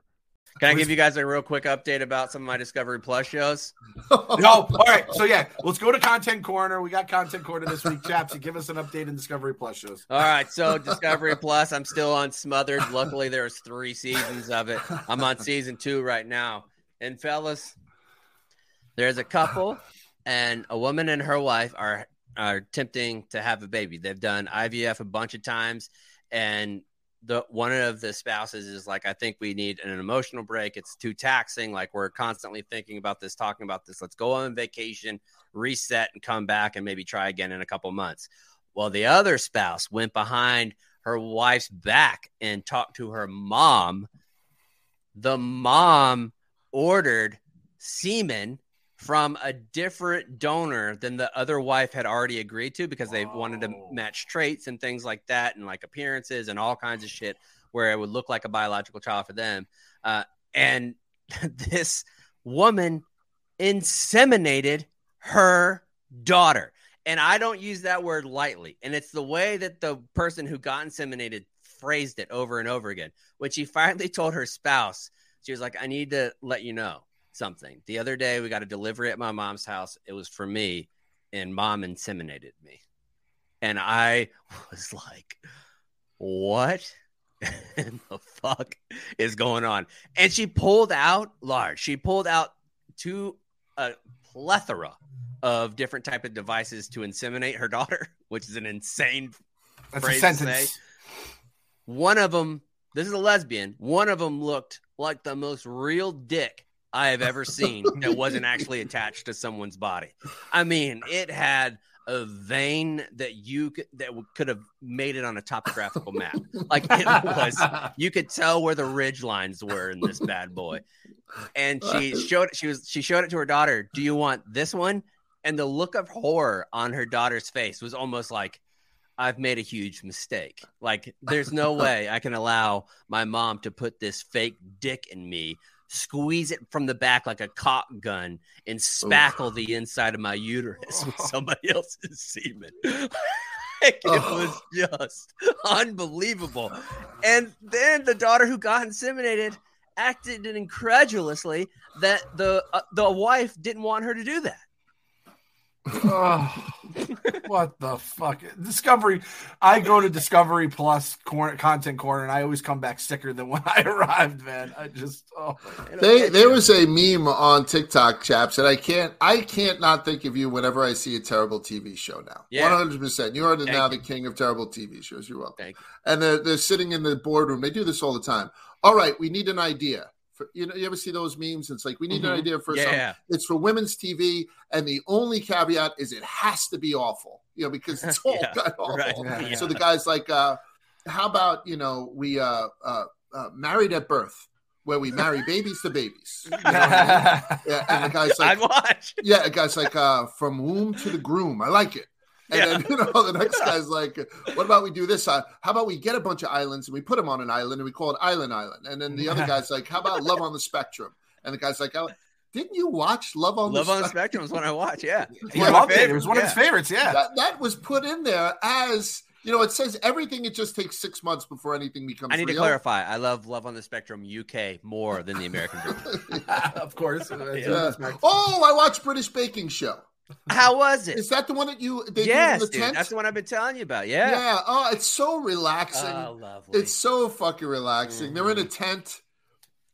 Can I give you guys a real quick update about some of my Discovery Plus shows? No, all right. So yeah, let's go to Content Corner. We got Content Corner this week, chaps. And give us an update in Discovery Plus shows. All right, so Discovery Plus, I'm still on Smothered. Luckily, there's three seasons of it. I'm on season two right now. And fellas, there's a couple, and a woman and her wife are are attempting to have a baby. They've done IVF a bunch of times, and the one of the spouses is like, I think we need an emotional break. It's too taxing. Like we're constantly thinking about this, talking about this. Let's go on vacation, reset, and come back and maybe try again in a couple months. Well, the other spouse went behind her wife's back and talked to her mom. The mom ordered semen from a different donor than the other wife had already agreed to because they wanted to match traits and things like that and like appearances and all kinds of shit where it would look like a biological child for them. Uh, and this woman inseminated her daughter. And I don't use that word lightly. And it's the way that the person who got inseminated phrased it over and over again. When she finally told her spouse, she was like, I need to let you know something. The other day, we got a delivery at my mom's house. It was for me, and mom inseminated me. And I was like, what in the fuck is going on? And she pulled out large. She pulled out two a plethora of different type of devices to inseminate her daughter, which is an insane That's phrase to say. One of them, this is a lesbian. One of them looked like the most real dick I have ever seen that wasn't actually attached to someone's body. I mean, it had a vein that you could, that could have made it on a topographical map. Like it was, you could tell where the ridge lines were in this bad boy. And she showed she was she showed it to her daughter. Do you want this one? And the look of horror on her daughter's face was almost like I've made a huge mistake. Like, there's no way I can allow my mom to put this fake dick in me, squeeze it from the back like a cock gun, and spackle the inside of my uterus with somebody else's semen. It was just unbelievable. And then the daughter who got inseminated acted incredulously that the uh, the wife didn't want her to do that. What the fuck? Discovery. I go to Discovery Plus corner, content corner, and I always come back sicker than when I arrived, man. I just, oh. They, there was a meme on TikTok, chaps, and I can't, I can't not think of you whenever I see a terrible TV show now. One hundred percent. You are the, Thank now you. the king of terrible TV shows. You're welcome. Thank you. And they're they're sitting in the boardroom. They do this all the time. All right, we need an idea. For, you know, you ever see those memes? It's like we need Mhm. an idea for something. It's for women's TV, and the only caveat is it has to be awful. You know, because it's all Yeah, kind awful. right. Yeah. So the guy's like, uh, "How about you know we uh, uh, uh, married at birth, where we marry babies to babies?" You know I mean? Yeah, and the guy's like, I'd watch. yeah, a guy's like, uh, from womb to the groom. I like it. And Yeah. then, you know, the next guy's like, what about we do this? How about we get a bunch of islands and we put them on an island and we call it Island Island? And then the other guy's like, how about Love on the Spectrum? And the guy's like, oh, didn't you watch Love on Love the on the Spectrum? Spectrum is one I watch. Yeah, He one of loved it. It was one of his favorites, yeah. That, that was put in there as, you know, it says everything. It just takes six months before anything becomes I need to clarify. I love Love on the Spectrum UK more than the American version. of course. Yeah. Oh, I watched British Baking Show. How was it? Is that the one that you, they yes, do in the dude, tent? that's the one I've been telling you about. yeah. Yeah. Oh, it's so relaxing. Oh, lovely. It's so fucking relaxing. They're Mm-hmm. in a tent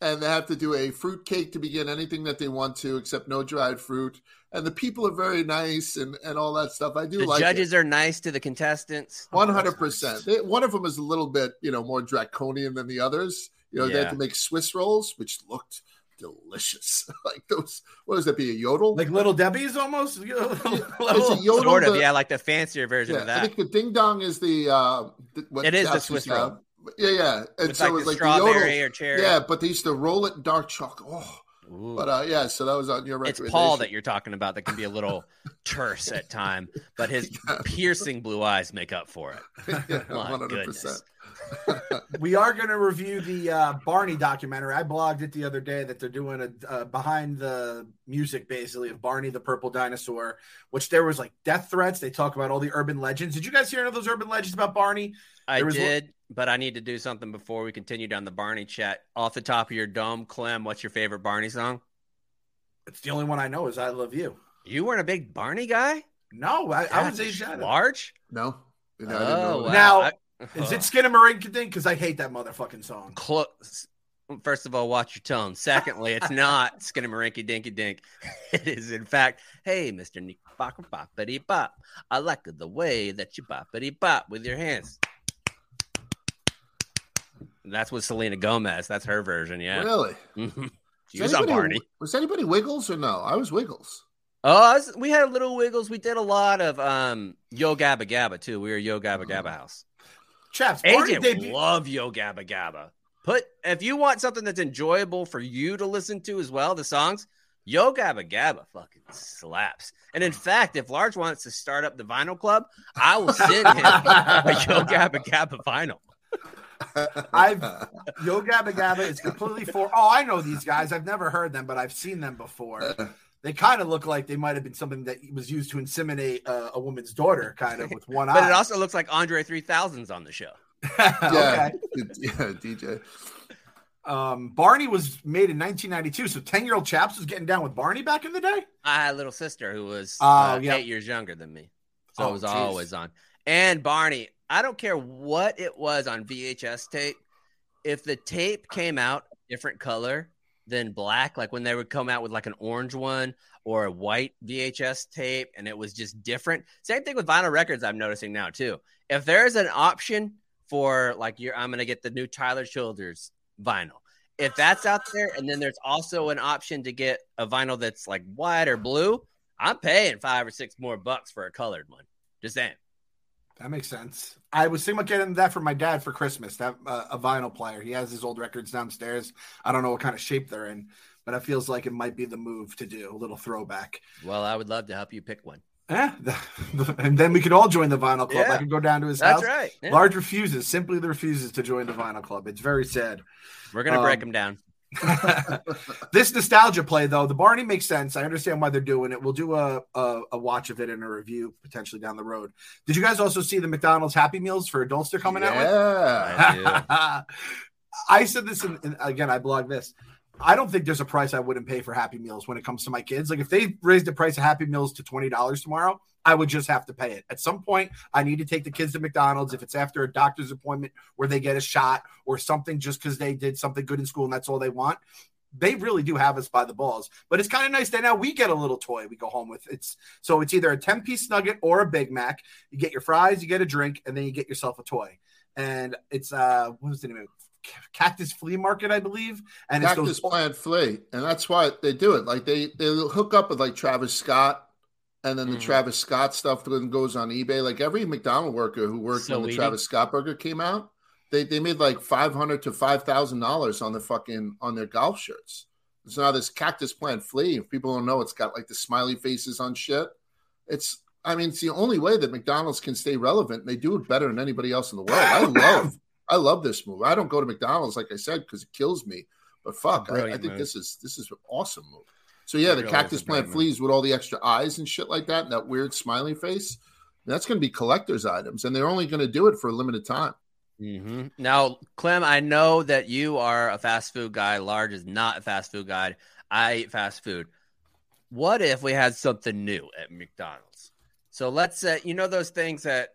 and they have to do a fruit cake to begin anything that they want to, except no dried fruit. And the people are very nice and, and all that stuff. I do the like judges are nice to the contestants. one hundred percent. One of them is a little bit, you know, more draconian than the others. You know, they Yeah. had to make Swiss rolls, which looked delicious. like those, what does that be? A yodel? Like Little Debbie's almost? it's a yodel. Sort of, the- yeah, like the fancier version yeah, of that. I think the ding dong is the uh the, what It is the chaps Swiss roll. have. Yeah, yeah. And It's so like it was the like the yodel. or cherry. Yeah, but they used to roll it in dark chocolate. Oh, Ooh. but uh, yeah, so that was on your record. It's. Paul that you're talking about that can be a little terse at time, but his piercing blue eyes make up for it. yeah, 100%. goodness. We are going to review the uh, Barney documentary. I blogged it the other day that they're doing a uh, behind the music, basically, of Barney the Purple Dinosaur, which there was like death threats. They talk about all the urban legends. Did you guys hear any of those urban legends about Barney? I There was one- did, but I need to do something before we continue down the Barney chat. Off the top of your dome, Clem, what's your favorite Barney song? It's the only one I know is "I Love You." You weren't a big Barney guy? No, I, I was That's aged out. of it. large. No, no, I didn't Oh, know wow. Now, I- Is it Skinnamarink-a-Dink? Because I hate that motherfucking song. close? First of all, watch your tone. Secondly, it's not Skinnamarink Dinky Dink. It is, in fact, hey, Mr. Nick Boppity Boppity Bop. I like the way that you boppity bop with your hands. That's what Selena Gomez. That's her version, yeah. Really? Mhm. She Was was on anybody- Barney. Was anybody Wiggles or no? I was Wiggles. Oh, was- we had a little wiggles. We did a lot of um Yo Gabba Gabba too. We were Yo Gabba Gabba house. Chaps, Barney AJ debut- love Yo Gabba Gabba. Put if you want something that's enjoyable for you to listen to as well, the songs Yo Gabba Gabba fucking slaps. And in fact, if Large wants to start up the vinyl club, I will send him a Yo Gabba Gabba vinyl. I've Yo Gabba Gabba is completely for. Oh, I know these guys. I've never heard them, but I've seen them before. They kind of look like they might have been something that was used to inseminate uh, a woman's daughter, kind of with one But eye. But it also looks like Andre 3000's on the show. Yeah, okay. yeah, DJ. Um, Barney was made in 1992, so 10 year old Chaps was getting down with Barney back in the day. I had a little sister who was Oh, uh, yeah. eight years younger than me. So Oh, it was geez. always on. And Barney, I don't care what it was on VHS tape. If the tape came out different color, than black. Like when they would come out with like an orange one or a white VHS tape, and it was just different. Same thing with vinyl records. I'm noticing now too. If there's an option for like you're, I'm gonna get the new Tyler Childers vinyl. If that's out there, and then there's also an option to get a vinyl that's like white or blue, I'm paying five or six more bucks for a colored one. Just saying. That makes sense. I was thinking about getting that for my dad for Christmas. That uh, a vinyl player. He has his old records downstairs. I don't know what kind of shape they're in, but it feels like it might be the move to do a little throwback. Well, I would love to help you pick one. Yeah, and then we could all join the vinyl club. Yeah. I could go down to his That's house. That's right. Yeah. Large refuses, simply refuses to join the vinyl club. It's very sad. We're gonna break Um, them down. this nostalgia play, though, the Barney makes sense. I understand why they're doing it. We'll do a, a a watch of it and a review potentially down the road. Did you guys also see the McDonald's Happy Meals for adults they're coming out with? I I said this, in, in- again, I blog this. I don't think there's a price I wouldn't pay for Happy Meals when it comes to my kids. Like if they raised the price of Happy Meals to twenty dollars tomorrow, I would just have to pay it. At some point, I need to take the kids to McDonald's if it's after a doctor's appointment where they get a shot or something just because they did something good in school and that's all they want. They really do have us by the balls, but it's kind of nice that now we get a little toy we go home with. It's so it's either a 10 piece nugget or a Big Mac. You get your fries, you get a drink, and then you get yourself a toy. And it's uh what was the name of it? Cactus Flea Market, I believe. And it's Cactus those Plant Flea, and that's why they do it. Like they they hook up with like Travis Scott, and then the Mhm. Travis Scott stuff then goes on eBay. Like every McDonald worker who worked when the Saweetie. Travis Scott burger came out, they they made like five hundred to five thousand dollars on the fucking on their golf shirts. So now this Cactus Plant Flea, if people don't know, it's got like the smiley faces on shit. It's I mean, it's the only way that McDonald's can stay relevant. They do it better than anybody else in the world. I love I love this move. I don't go to McDonald's like I said because it kills me. But fuck, I, I think move. this is this is an awesome move. So yeah, the cactus plant fleas with all the extra eyes and shit like that, and that weird smiley face. That's going to be collector's items, and they're only going to do it for a limited time. hmm Now, Clem, I know that you are a fast food guy. Large is not a fast food guy. I eat fast food. What if we had something new at McDonald's? So let's say you know those things that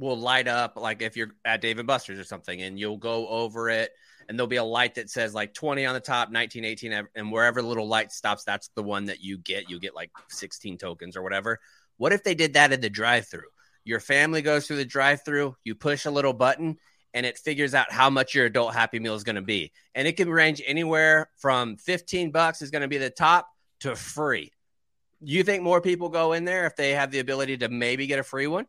will light up, like if you're at Dave and Buster's or something, and you'll go over it, and there'll be a light that says like 20 on the top, 19, 18, and wherever the little light stops, that's the one that you get. You get like 16 tokens or whatever. What if they did that in the drive-through? Your family goes through the drive-through, you push a little button, and it figures out how much your adult happy meal is going to be. And it can range anywhere from 15 bucks is going to be the top to free. You think more people go in there if they have the ability to maybe get a free one?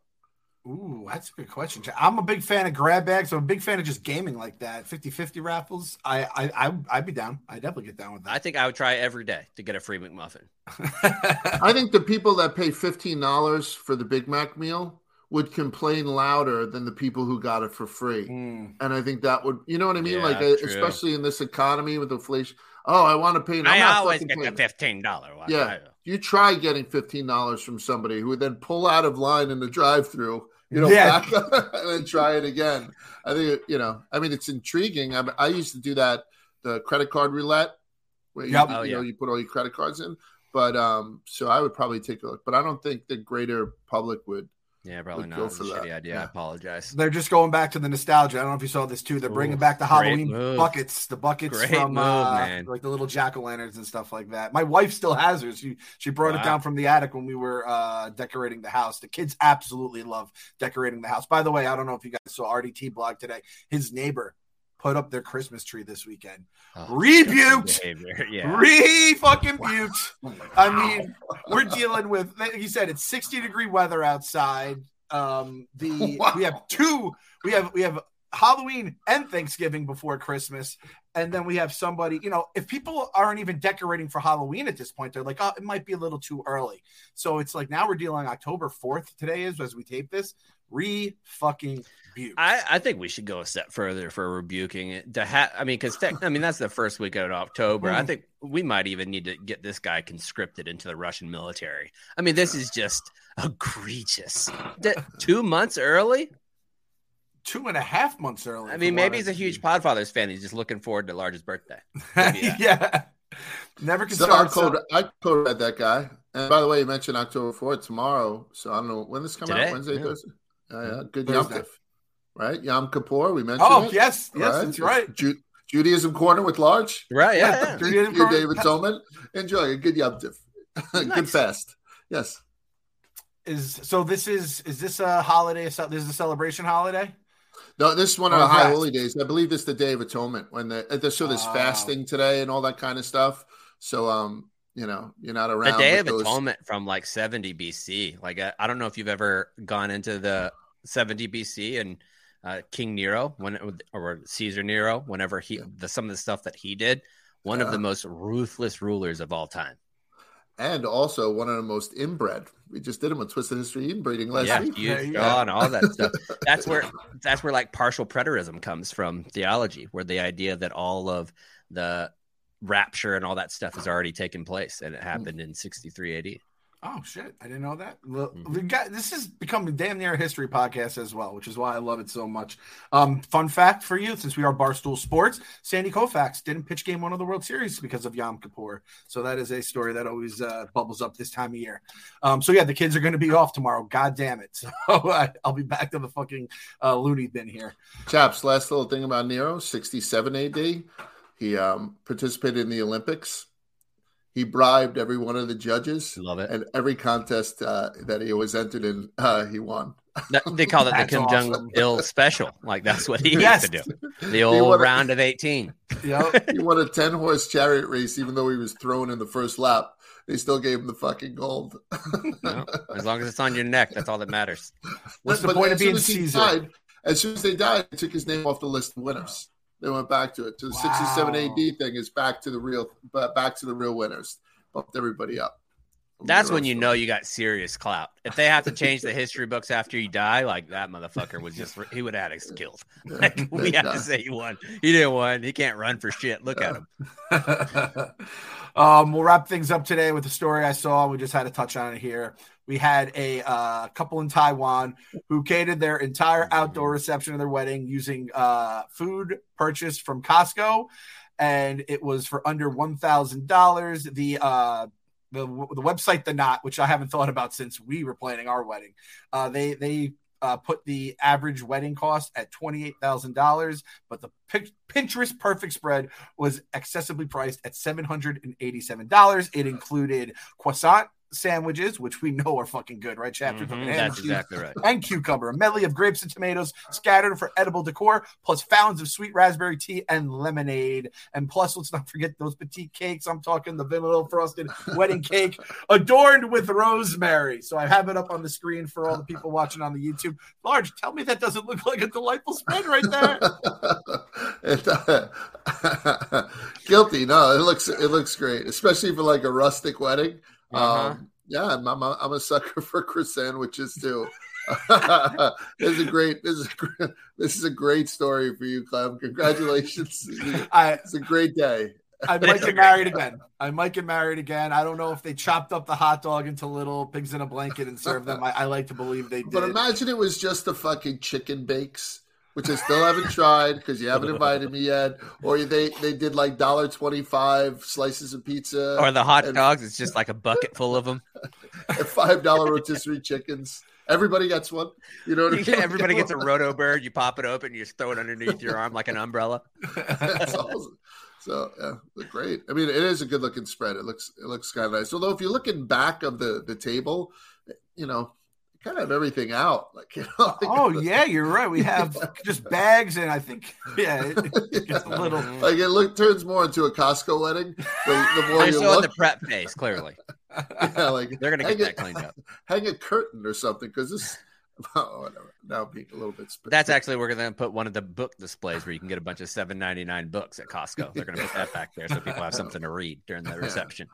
Ooh, that's a good question. I'm a big fan of grab bags. I'm a big fan of just gaming like that. 50-50 raffles. I I, I I'd be down. I'd definitely get down with that. I think I would try every day to get a free McMuffin. I think the people that pay fifteen dollars for the Big Mac meal would complain louder than the people who got it for free. Mm. And I think that would, you know what I mean? Yeah, like, true. especially in this economy with inflation. Oh, I want to pay. I'm I not always fucking get the fifteen dollar one. Yeah. You try getting fifteen dollars from somebody who would then pull out of line in the drive-through, you know, Yeah. back and then try it again. I think you know. I mean, it's intriguing. I, I used to do that, the credit card roulette, where you, Yep. you Oh, know yeah. you put all your credit cards in. But um, so I would probably take a look. But I don't think the greater public would. Yeah, probably Would not. go It's a for that. shitty idea. I apologize. They're just going back to the nostalgia. I don't know if you saw this too. They're bringing back the Halloween move. buckets, the buckets Great from move, uh, man. like the little jack o' lanterns and stuff like that. My wife still has hers. She she brought it down from the attic when we were uh, decorating the house. The kids absolutely love decorating the house. By the way, I don't know if you guys saw RDT blog today. His neighbor put up their Christmas tree this weekend. Oh, Rebuked. Yeah. Re fucking buked. I mean, we're dealing with. Like you said, it's 60 degree weather outside. Um, the Wow. we have two. We have we have Halloween and Thanksgiving before Christmas, and then we have somebody. You know, if people aren't even decorating for Halloween at this point, they're like, oh, it might be a little too early. So it's like now we're dealing October 4th. Today is as we tape this. Re fucking buke. I, I think we should go a step further for rebuking it. To ha- I mean, because I mean that's the first week out of October. I Mhm. think we might even need to get this guy conscripted into the Russian military. I mean, this is just egregious. D- two months early. Two and a half months early. I mean, maybe he's a see. huge Podfathers fan. He's just looking forward to Large's birthday. Yeah. yeah. Never can So I start. code I code read that guy. And by the way, you mentioned October fourth tomorrow. So I don't know when this come Today? out. Wednesday, Yeah. Thursday. Yeah, yeah. Good Yom Thursday. Tov, right? Yom Kippur. We mentioned. Oh it, yes, yes, right? that's right. Jew, Judaism corner with large. Right? Yeah. Yeah, yeah. Judaism Thank you, corner. David Toman. Enjoy a good Yom Tif. good Nice. fast. Yes. Is so this is is this a holiday? This is a celebration holiday. No, this is one of Or the high holy days. I believe it's the Day of Atonement when the uh, so there's Oh. fasting today and all that kind of stuff. So um, you know, you're not around. The Day of those- Atonement from like 70 BC. Like I, I don't know if you've ever gone into the 70 BC and uh, King Nero when or Caesar Nero whenever he the some of the stuff that he did. One of the most ruthless rulers of all time. and also one of the most inbred. We just did him a Twisted History inbreeding last yeah, week. huge Yeah, yeah. jaw and all that stuff. That's where that's where like partial preterism comes from theology, where the idea that all of the rapture and all that stuff has already taken place and it happened in 63 AD. Oh shit! I didn't know that. Well, Mhm. we got- this has become a damn near a history podcast as well, which is why I love it so much. Um, fun fact for you, since we are Barstool Sports, Sandy Koufax didn't pitch Game One of the World Series because of Yom Kippur. So that is a story that always uh, bubbles up this time of year. Um, so yeah, the kids are going to be off tomorrow. God damn it! So I, I'll be back to the fucking uh, loony bin here. Chaps, last little thing about Nero, 67 AD. He um, participated in the Olympics. He bribed every one of the judges, Love it. and every contest uh, that he was entered in, uh, he won. That- they call it the That's Kim awesome. Jong Il special. Like that's what he Yes. used to do. The old a- round of 18. You know? He won a 10 horse chariot race, even though he was thrown in the first lap. They still gave him the fucking gold. No, as long as it's on your neck, that's all that matters. What's the point of as soon being as Caesar? died- as soon as they died, they took his name off the list of winners. They went back to it. So the 67 AD thing is back to the real, but back to the real winners. Bumped everybody up. That's when you know you got serious clout. If they have to change the history books after you die, like that motherfucker was just he would have had us killed. Like we have to say he won. He didn't win. He can't run for shit. Look at him. um, we'll wrap things up today with the story I saw. We just had to touch on it here. We had a uh, couple in Taiwan who catered their entire outdoor reception of their wedding using uh, food purchased from Costco, and it was for under one thousand dollars. The uh, the the website the Knot, which I haven't thought about since we were planning our wedding, uh, they they uh, put the average wedding cost at twenty eight thousand dollars, but the Pinterest perfect spread was accessibly priced at seven hundred and eighty seven dollars. It included croissant sandwiches, which we know are fucking good, right? Chapter Mhm, that's exactly right. and cucumber, a medley of grapes and tomatoes scattered for edible decor, plus fountains of sweet raspberry tea and lemonade. And plus, let's not forget those petite cakes. I'm talking the vanilla frosted wedding cake adorned with rosemary. So I have it up on the screen for all the people watching on the YouTube. Large, tell me that doesn't look like a delightful spread right there. It, uh, guilty. No, it looks it looks great, especially for like a rustic wedding. Uh-huh. Um, yeah, I'm, I'm, a, I'm a sucker for Chris sandwiches too. this is a great this is a, this is a great story for you, Clem. Congratulations! I It's a great day. I might get married again. I might get married again. I don't know if they chopped up the hot dog into little pigs in a blanket and served them. I, I like to believe they did. But imagine it was just the fucking chicken bakes, which I still haven't tried because you haven't invited me yet. Or they they did like dollar twenty five slices of pizza Or the hot and- dogs, it's just like a bucket full of them. five dollar rotisserie chickens. Everybody gets one. You know what I mean? Everybody gets a roto bird. You pop it open, you just throw it underneath your arm like an umbrella. That's awesome. So yeah, great. I mean, it is a good looking spread. It looks it looks kind of nice. Although if you're looking back of the the table, you know, kind of everything out. Like you know, like oh yeah, you're right. We have just bags, and I think yeah, it, it gets a little. like it look turns more into a Costco wedding. The, the more They're you showing look, the prep phase, clearly. yeah, like They're gonna hang get it- that cleaned up. Hang a curtain or something because this. Oh, whatever. Now being a little bit. Sp- That's actually we're gonna put one of the book displays where you can get a bunch of seven ninety nine books at Costco. They're gonna put that back there so people have something to read during the reception.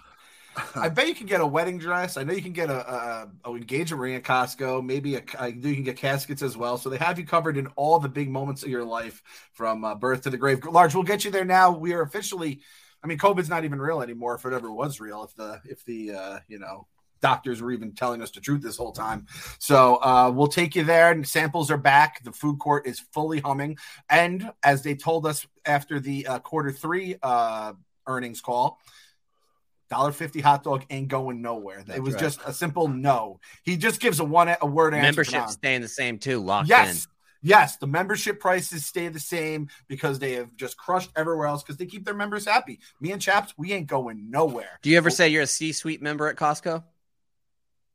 I bet you can get a wedding dress. I know you can get a, a, a engagement ring at Costco. Maybe a, I you can get caskets as well. So they have you covered in all the big moments of your life, from uh, birth to the grave. Large, we'll get you there now. We are officially. I mean, COVID's not even real anymore. If it ever was real, if the if the uh, you know doctors were even telling us the truth this whole time. So uh, we'll take you there. And samples are back. The food court is fully humming. And as they told us after the uh, quarter three uh, earnings call, dollar fifty hot dog ain't going nowhere. it was right. just a simple no. He just gives a one a word answer. Membership staying the same too, locked Yes. Yes, the membership prices stay the same because they have just crushed everywhere else because they keep their members happy. Me and Chaps, we ain't going nowhere. Do you ever say you're a C-suite member at Costco?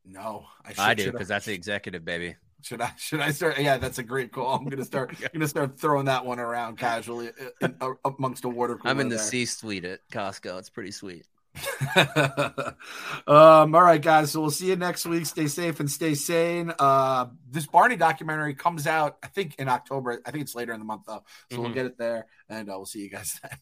No, should, I do because that's the executive, baby. Should I? Should I start? Yeah, that's a great call. I'm gonna start. I'm gonna start throwing that one around casually uh, in, uh, amongst the water cooler. I'm in the there. C-suite at Costco. It's pretty sweet. um, all right, guys. So we'll see you next week. Stay safe and stay sane. Uh, this Barney documentary comes out, I think, in October. I think it's later in the month, though. So we'll Mhm. get it there, and uh, we'll see you guys then.